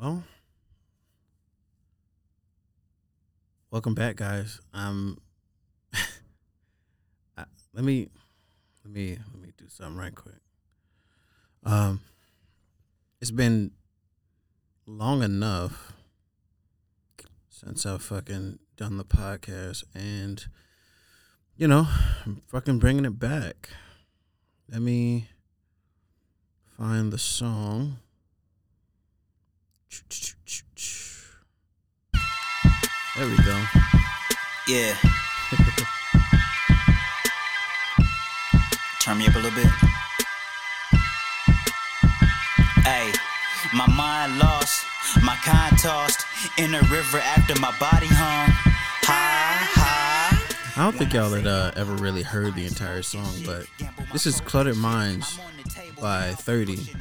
Well, welcome back, guys. Um, let me, let me, let me do something right quick. Um, it's been long enough since I've fucking done the podcast, and you know, I'm fucking bringing it back. Let me find the song. There we go. Yeah. Turn me up a little bit. Hey, my mind lost, my kind tossed in a river after my body hung. High, high. I don't think y'all had uh, ever really heard the entire song, but this is Cluttered Minds by 30.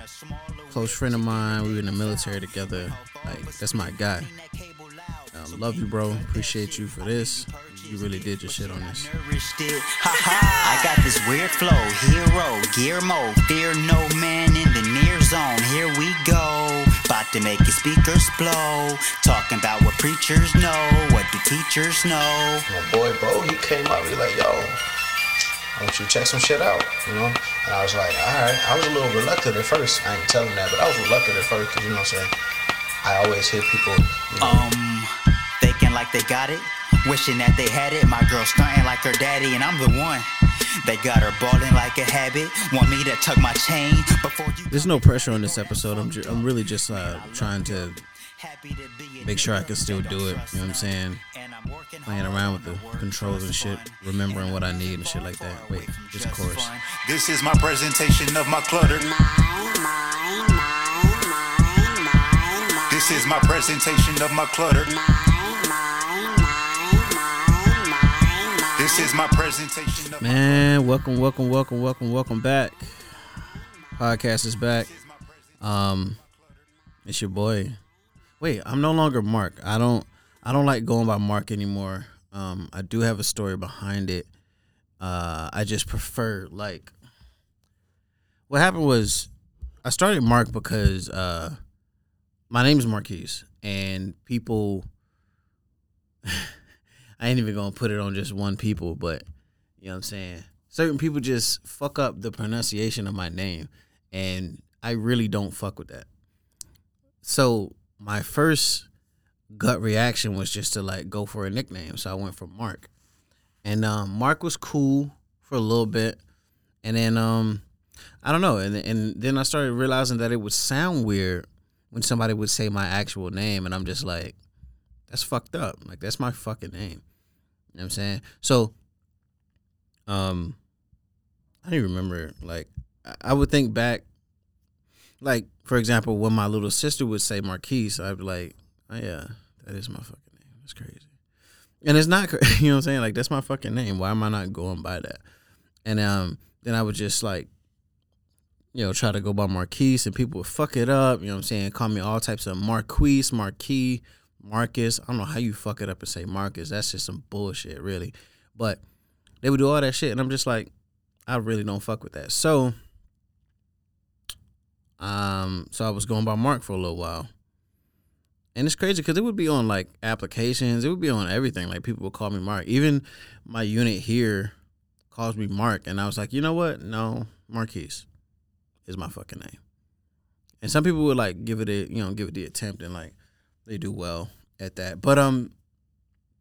Close friend of mine. We were in the military together. Like, that's my guy. Um, love you, bro. Appreciate you for this. You really did your shit on this. Nourished it. Ha ha. I got this weird flow. Hero, gear mode. Fear no man in the near zone. Here we go. About to make your speakers blow. Talking about what preachers know. What do teachers know? my boy bro, he came up, he like, yo, I want you to check some shit out, you know? And I was like, all right. I was a little reluctant at first. I ain't telling that, but I was reluctant at first because, you know what I'm saying? I always hear people, you know, Um, thinking like they got it. Wishing that they had it. My girl stunting like her daddy, and I'm the one. They got her balling like a habit. Want me to tuck my chain before you. There's no pressure on this episode. I'm, ju- I'm really just uh, trying to Happy to be make sure I can still do it. You know what I'm saying? And I'm working Playing around with for the controls and shit, fun. remembering what I need and shit like that. Wait, just chorus. This is my presentation of my clutter. This is my presentation of my clutter. This is my presentation of Man, welcome, welcome, welcome, welcome, welcome back. Podcast is back. Um, it's your boy. Wait, I'm no longer Mark. I don't, I don't like going by Mark anymore. Um, I do have a story behind it. Uh, I just prefer like. What happened was, I started Mark because uh, my name is Marquise, and people. I ain't even gonna put it on just one people, but you know what I'm saying? Certain people just fuck up the pronunciation of my name, and I really don't fuck with that. So my first gut reaction was just to like go for a nickname. So I went for Mark. And um, Mark was cool for a little bit. And then um I don't know, and and then I started realizing that it would sound weird when somebody would say my actual name and I'm just like that's fucked up. Like that's my fucking name. You know what I'm saying? So um I don't even remember like I- I would think back like for example when my little sister would say Marquise, I'd be like, Oh yeah, that is my fucking name. That's crazy. And it's not you know what I'm saying? Like that's my fucking name. Why am I not going by that? And um then I would just like you know, try to go by Marquise and people would fuck it up, you know what I'm saying? Call me all types of Marquise, Marquis, Marcus. I don't know how you fuck it up and say Marcus. That's just some bullshit, really. But they would do all that shit, and I'm just like, I really don't fuck with that. So, um, so I was going by Mark for a little while, and it's crazy because it would be on like applications, it would be on everything. Like people would call me Mark. Even my unit here calls me Mark, and I was like, you know what? No, Marquise is my fucking name. And some people would like give it a, you know, give it the attempt, and like they do well at that. But um,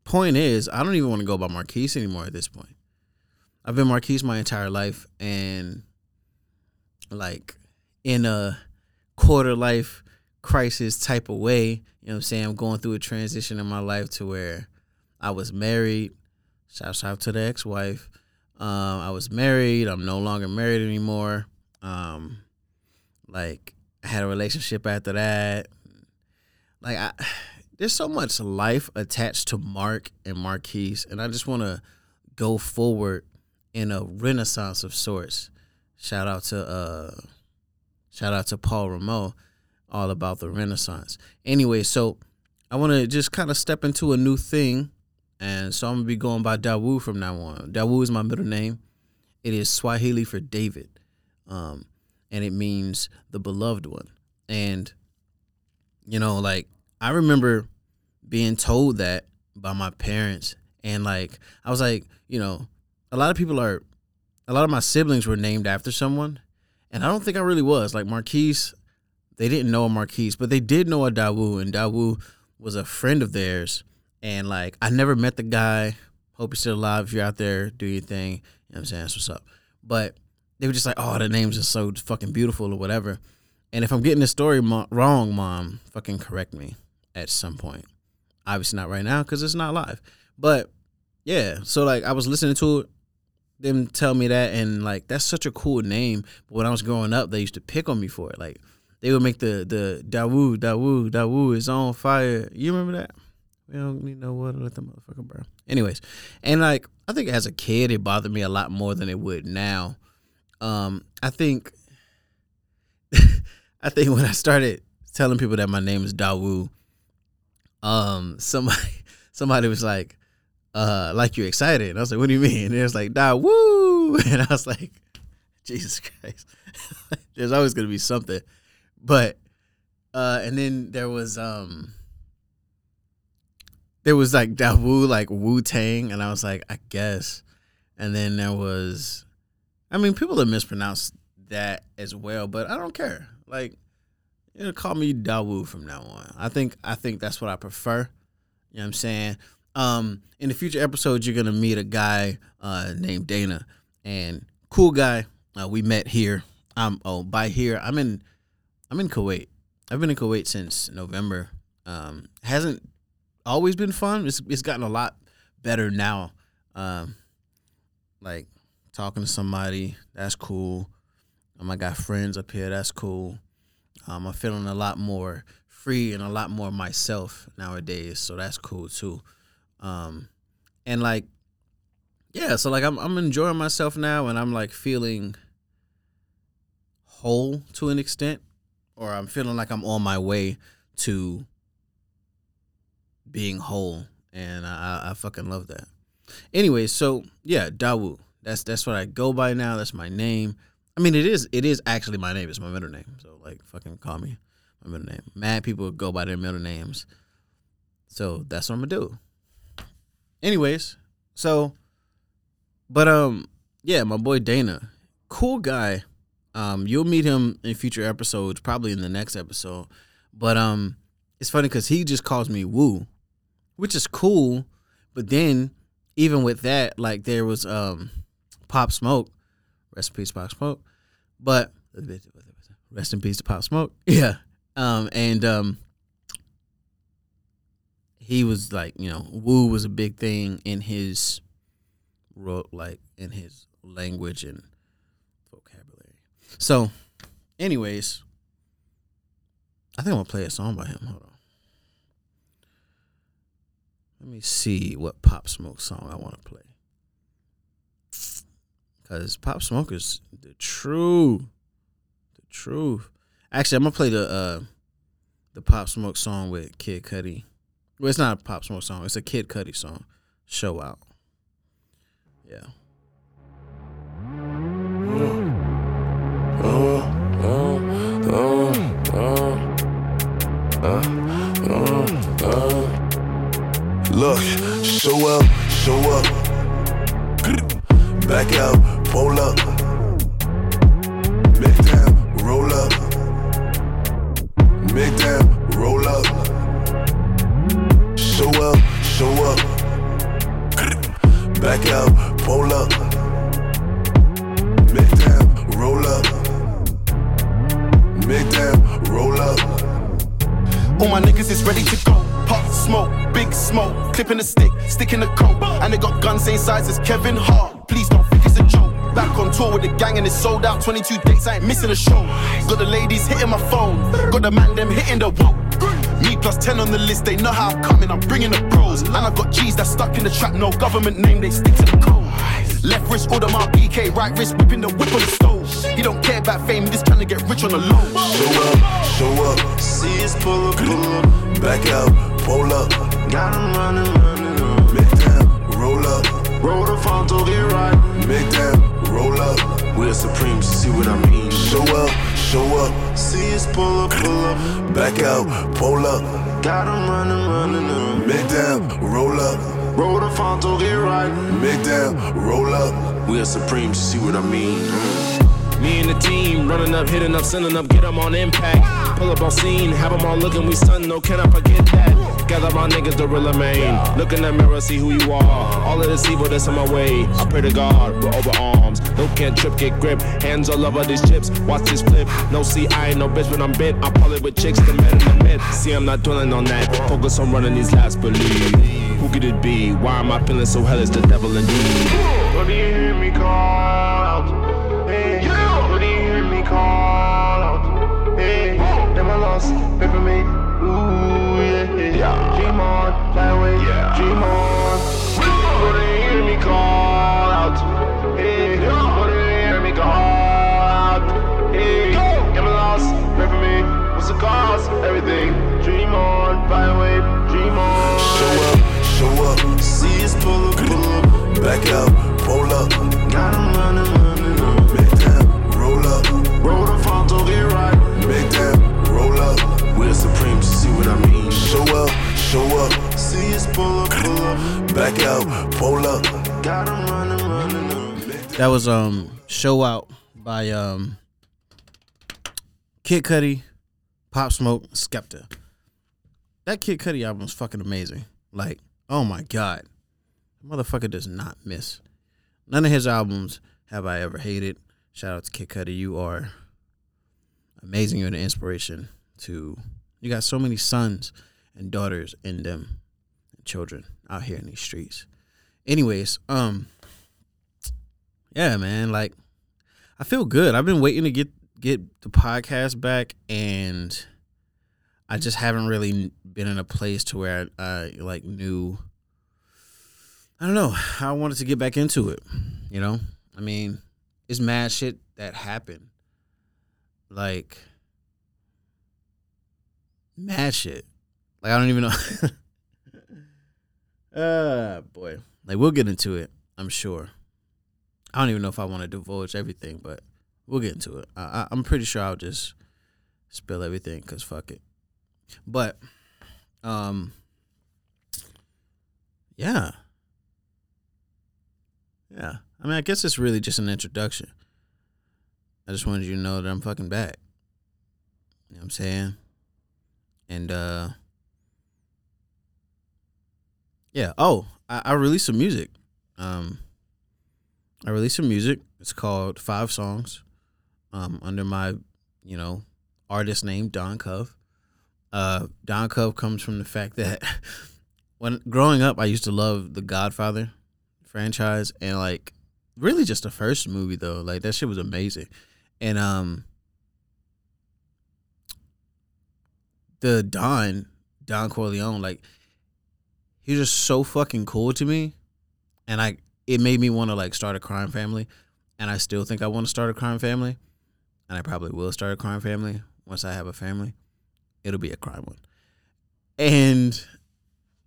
point is, I don't even want to go by Marquise anymore at this point. I've been Marquise my entire life, and like in a quarter life crisis type of way. You know what I'm saying? I'm going through a transition in my life to where I was married. Shouts out to the ex-wife. Um, I was married. I'm no longer married anymore. Um, like I had a relationship after that. Like I, there's so much life attached to Mark and Marquise, and I just want to go forward in a renaissance of sorts. Shout out to uh, shout out to Paul Rameau, all about the renaissance. Anyway, so I want to just kind of step into a new thing, and so I'm gonna be going by Dawu from now on. Dawu is my middle name. It is Swahili for David, um, and it means the beloved one. And you know, like I remember being told that by my parents, and like I was like, you know, a lot of people are, a lot of my siblings were named after someone, and I don't think I really was. Like Marquise, they didn't know a Marquise, but they did know a Dawu, and Dawu was a friend of theirs, and like I never met the guy. Hope you're still alive. If you're out there, do your thing. You know what I'm saying? That's what's up. But they were just like, oh, the names are so fucking beautiful or whatever. And if I'm getting the story mo- wrong, mom, fucking correct me at some point. Obviously not right now because it's not live. But yeah, so like I was listening to it, them tell me that, and like that's such a cool name. But when I was growing up, they used to pick on me for it. Like they would make the the Dawu Dawu Dawu is on fire. You remember that? We don't need no water, let the motherfucker burn. Anyways, and like I think as a kid, it bothered me a lot more than it would now. Um, I think, I think when I started telling people that my name is Dawu, um, somebody somebody was like, uh, like you're excited. And I was like, what do you mean? And it was like Dawu, and I was like, Jesus Christ, there's always gonna be something, but, uh, and then there was um there was like Dawu, like Wu Tang, and I was like, I guess. And then there was, I mean, people have mispronounced that as well, but I don't care. Like, you know, call me Dawu from now on. I think I think that's what I prefer. You know what I'm saying? Um, in the future episodes, you're gonna meet a guy uh, named Dana, and cool guy. Uh, we met here. I'm oh, by here, I'm in, I'm in Kuwait. I've been in Kuwait since November. Um, hasn't always been fun. It's it's gotten a lot better now. Um, like talking to somebody, that's cool. Um, I got friends up here, that's cool. Um, I'm feeling a lot more free and a lot more myself nowadays, so that's cool too. Um, and like, yeah, so like I'm I'm enjoying myself now, and I'm like feeling whole to an extent, or I'm feeling like I'm on my way to being whole, and I, I fucking love that. Anyway, so yeah, Dawu. That's that's what I go by now. That's my name. I mean, it is it is actually my name. It's my middle name. So like, fucking call me my middle name. Mad people go by their middle names. So that's what I'm gonna do. Anyways, so, but um, yeah, my boy Dana, cool guy. Um, you'll meet him in future episodes, probably in the next episode. But um, it's funny because he just calls me Woo, which is cool. But then, even with that, like there was um, Pop Smoke, rest in peace, Pop Smoke. But rest in peace to Pop Smoke. Yeah. Um, and um, he was like, you know, Woo was a big thing in his, like in his language and vocabulary. So, anyways, I think I'm gonna play a song by him. Hold on. Let me see what Pop Smoke song I want to play. Cause Pop Smoke is the truth, the truth. Actually, I'm gonna play the uh, the Pop Smoke song with Kid Cudi. Well, it's not a Pop Smoke song. It's a Kid Cudi song. Show out. Yeah. Look, show up, show up. Back out, pull up. Back out, pull up. Make down, roll up. Make down, roll up. All my niggas is ready to go. Pop smoke, big smoke, clipping the stick, sticking the coat. And they got guns same size as Kevin Hart. Please don't think it's a joke. Back on tour with the gang and it's sold out. 22 dates, I ain't missing a show. Got the ladies hitting my phone, got the man them hitting the whoa. Me plus 10 on the list, they know how I'm coming, I'm bringing the bros. And I've got G's that stuck in the trap, no government name, they stick to the code. Left wrist, order my BK, right wrist, whipping the whip on the stove. He don't care about fame, he just trying to get rich on the low. Show up, show up. See us pull up, pull up. Back out, pull up. Got 'em running, running up. Make down, roll up. Roll the Fonto, get right. Make down, roll up. We're the supreme, see what I mean. Show up, show up, See us pull up, pull up. back out, pull up, Got Got 'em running, running up. make down, roll up, Roll the Fonto, get right. make down, roll up. We are supreme, you see what I mean? Me and the team running up, hitting up, sending up, get 'em on impact. Pull up on scene, have 'em all looking, we stun, no, can I forget that? Gather my niggas, the real main. Look in the mirror, see who you are. All of this evil that's in my way. I pray to God, we're over arms. No can't trip, get grip. Hands all over these chips, watch this flip. No, see, I ain't no bitch, but I'm bit. I'm probably with chicks, the men in the mid. See, I'm not dwelling on that. Focus on running these laps, believe. Who could it be? Why am I feeling so hell? It's the devil indeed. What do you hear me call out? Hey, what do you hear me call out? Hey, never lost, pay for me. Ooh, yeah, yeah. Dream on, fly away, dream on. Pull up, pull up. back out, pull up, Got 'em running, running up. make down, roll up, Roll the Fonto, get right. make down, roll up. We're supreme, see what I mean? Show up, show up, See us pull up, pull up. back out, pull up. Got 'em running, running up. That was um Show Out by um Kid Cudi, Pop Smoke, Skepta. That Kid Cudi album is fucking amazing. Like, oh my god. Motherfucker does not miss. None of his albums have I ever hated. Shout out to Kid Cudi. You are amazing. You're an inspiration to you got so many sons and daughters in them children out here in these streets. Anyways, um yeah, man. Like, I feel good. I've been waiting to get get the podcast back, and I just haven't really been in a place to where I, I like knew. I don't know. I wanted to get back into it. You know, I mean, it's mad shit that happened. Like, mad shit. Like I don't even know. uh boy. Like we'll get into it. I'm sure. I don't even know if I want to divulge everything, but we'll get into it. I, I'm pretty sure I'll just spill everything because fuck it. But, um, yeah, yeah. I mean, I guess it's really just an introduction. I just wanted you to know that I'm fucking back. You know what I'm saying? And uh, yeah. Oh, I, I released some music. Um, I released some music. It's called Five Songs, um, under my, you know, artist name Don Cove. Uh, Don Cove comes from the fact that when growing up, I used to love the Godfather franchise, and like really just the first movie though. Like that shit was amazing, and um, the Don Don Corleone, like he was just so fucking cool to me, and I it made me want to like start a crime family, and I still think I want to start a crime family, and I probably will start a crime family once I have a family. It'll be a crime one, and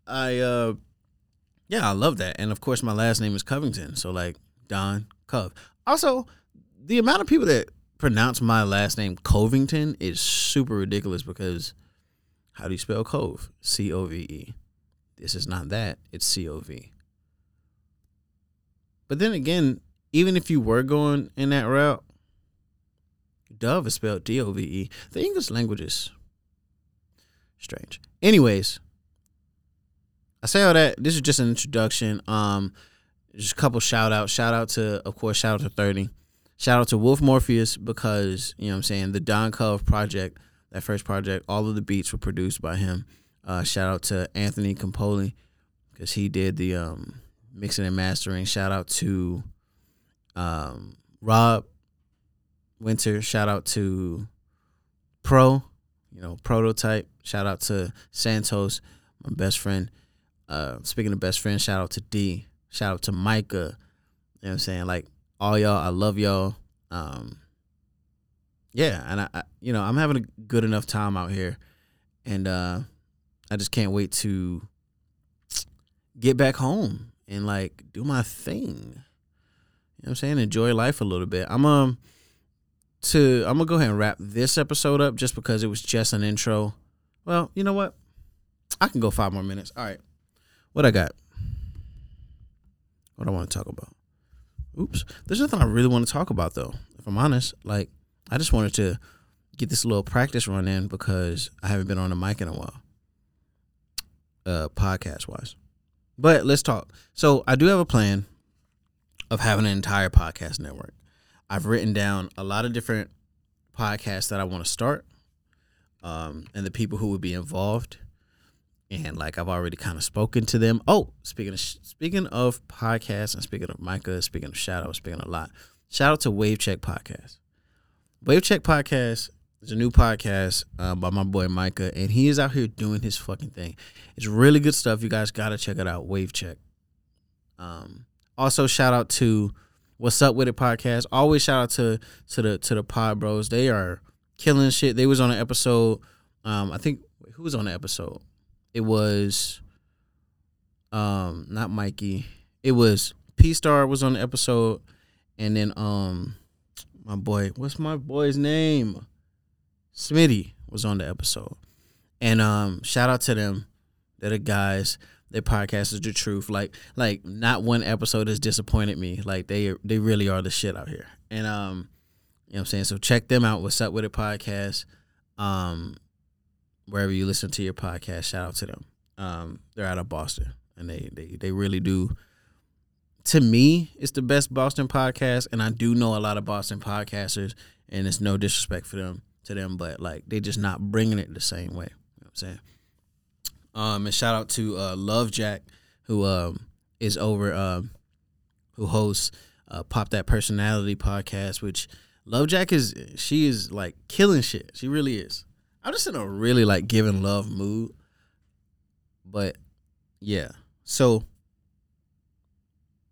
I uh yeah I love that, and of course my last name is Covington, so like Don Cove. Also, the amount of people that pronounce my last name Covington is super ridiculous because how do you spell Cove? C O V E. This is not that. It's C O V. But then again, even if you were going in that route, Dove is spelled D O V E. The English language is strange. Anyways, I say all that. This is just an introduction. Um, just a couple shout outs. Shout out to, of course, shout out to 30. Shout out to Wolf Morpheus because, you know I'm saying, the Don Cove project, that first project, all of the beats were produced by him. Uh, shout out to Anthony Campoli because he did the um, mixing and mastering. Shout out to um, Rob Winter. Shout out to Pro, you know, Prototype. Shout out to Santos, my best friend. Uh, speaking of best friends, shout out to D. Shout out to Micah. You know what I'm saying? Like all y'all, I love y'all. Um, yeah, and I, I, you know, I'm having a good enough time out here, and uh, I just can't wait to get back home and like do my thing. You know what I'm saying? Enjoy life a little bit. I'm um to I'm gonna go ahead and wrap this episode up just because it was just an intro. Well, you know what? I can go five more minutes. All right. What I got? What I want to talk about? Oops. There's nothing I really want to talk about though. If I'm honest, like I just wanted to get this little practice run in because I haven't been on a mic in a while. Uh podcast wise. But let's talk. So I do have a plan of having an entire podcast network. I've written down a lot of different podcasts that I want to start, um, and the people who would be involved, and like I've already kind of spoken to them. Oh, speaking of speaking of podcasts and speaking of Micah, speaking of shout out, speaking a lot. Shout out to Wave Check Podcast. Wave Check Podcast is a new podcast uh, by my boy Micah, and he is out here doing his fucking thing. It's really good stuff. You guys gotta check it out. Wave Check. Um, also, shout out to What's Up with It podcast. Always shout out to to the to the Pod Bros. They are killing shit. They was on an episode. Um, I think who was on the episode? It was um not Mikey. It was P Star was on the episode, and then um my boy, what's my boy's name? Smitty was on the episode, and um shout out to them. They're the guys. Their podcast is the truth. Like like not one episode has disappointed me. Like they they really are the shit out here. And um you know what I'm saying? So check them out. What's up with it podcast? Um wherever you listen to your podcast, shout out to them. Um they're out of Boston and they they they really do to me, it's the best Boston podcast, and I do know a lot of Boston podcasters, and it's no disrespect for them to them, but like they just not bringing it the same way. You know what I'm saying? Um, and shout out to uh, Love Jack, who um is over um who hosts uh, Pop That Personality podcast, which Love Jack is she is like killing shit. She really is. I'm just in a really like giving love mood. But yeah. So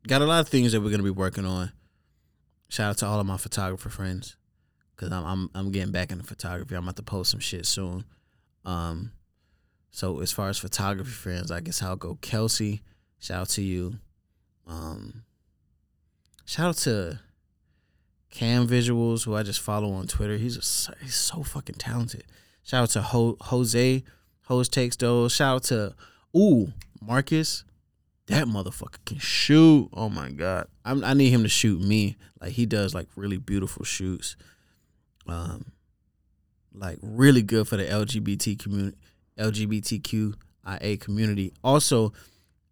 got a lot of things that we're gonna be working on. Shout out to all of my photographer friends. Cause I'm I'm I'm getting back into photography. I'm about to post some shit soon. Um so as far as photography friends, I guess I'll go Kelsey. Shout out to you. Um, shout out to Cam Visuals, who I just follow on Twitter. He's a, he's so fucking talented. Shout out to Ho, Jose, Hose takes those. Shout out to ooh Marcus. That motherfucker can shoot. Oh my god, I'm, I need him to shoot me. Like he does, like really beautiful shoots. Um, like really good for the LGBT community. LGBTQIA community. Also,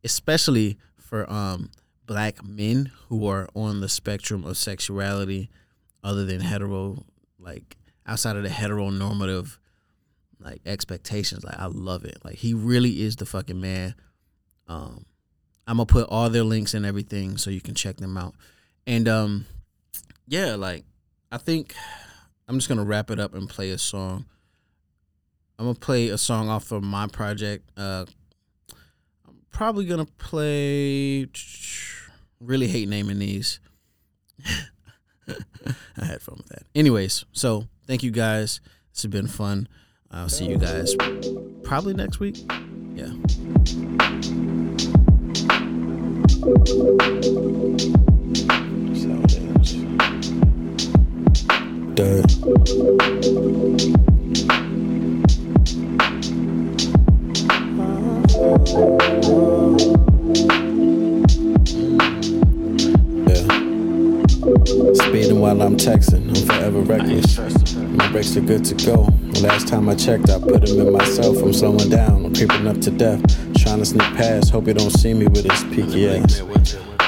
especially for um, black men who are on the spectrum of sexuality other than hetero, like outside of the heteronormative like expectations. Like I love it. Like he really is the fucking man. Um, I'm gonna put all their links and everything so you can check them out. And um, yeah, like I think I'm just gonna wrap it up and play a song. I'm gonna play a song off of my project. Uh, I'm probably gonna play. Really hate naming these. I had fun with that. Anyways, so thank you guys. This has been fun. I'll see you guys probably next week. Yeah. Speeding while I'm texting, I'm forever reckless. My brakes are good to go. Last time I checked, I put them in myself. I'm slowing down, I'm creeping up to death. Trying to sneak past, hope you don't see me with this peaky.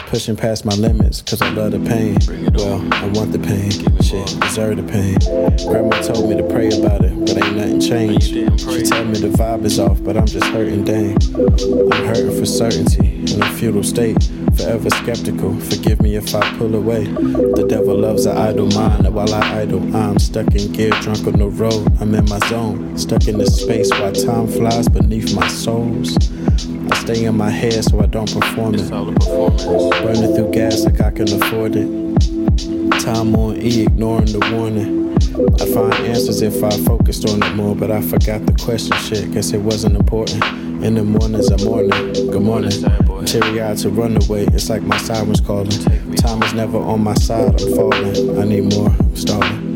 Pushing past my limits, cause I love the pain. Well, I want the pain. Shit, deserve the pain. Grandma told me to pray about it, but ain't nothing changed. She told me the vibe is off, but I'm just hurting, dang. I'm hurting for certainty, in a futile state. Forever skeptical, forgive me if I pull away. The devil loves an idle mind, and while I idle, I'm stuck in gear, drunk on the road. I'm in my zone, stuck in this space while time flies beneath my soles. I stay in my head so I don't perform it. Burning through gas like I can afford it. Time on E, ignoring the warning. I find answers if I focused on it more, but I forgot the question shit, guess it wasn't important. In the mornings, I'm morning. Good morning. Teary eyed to run away, it's like my sirens calling. Time is never on my side, I'm falling. I need more, I'm stalling.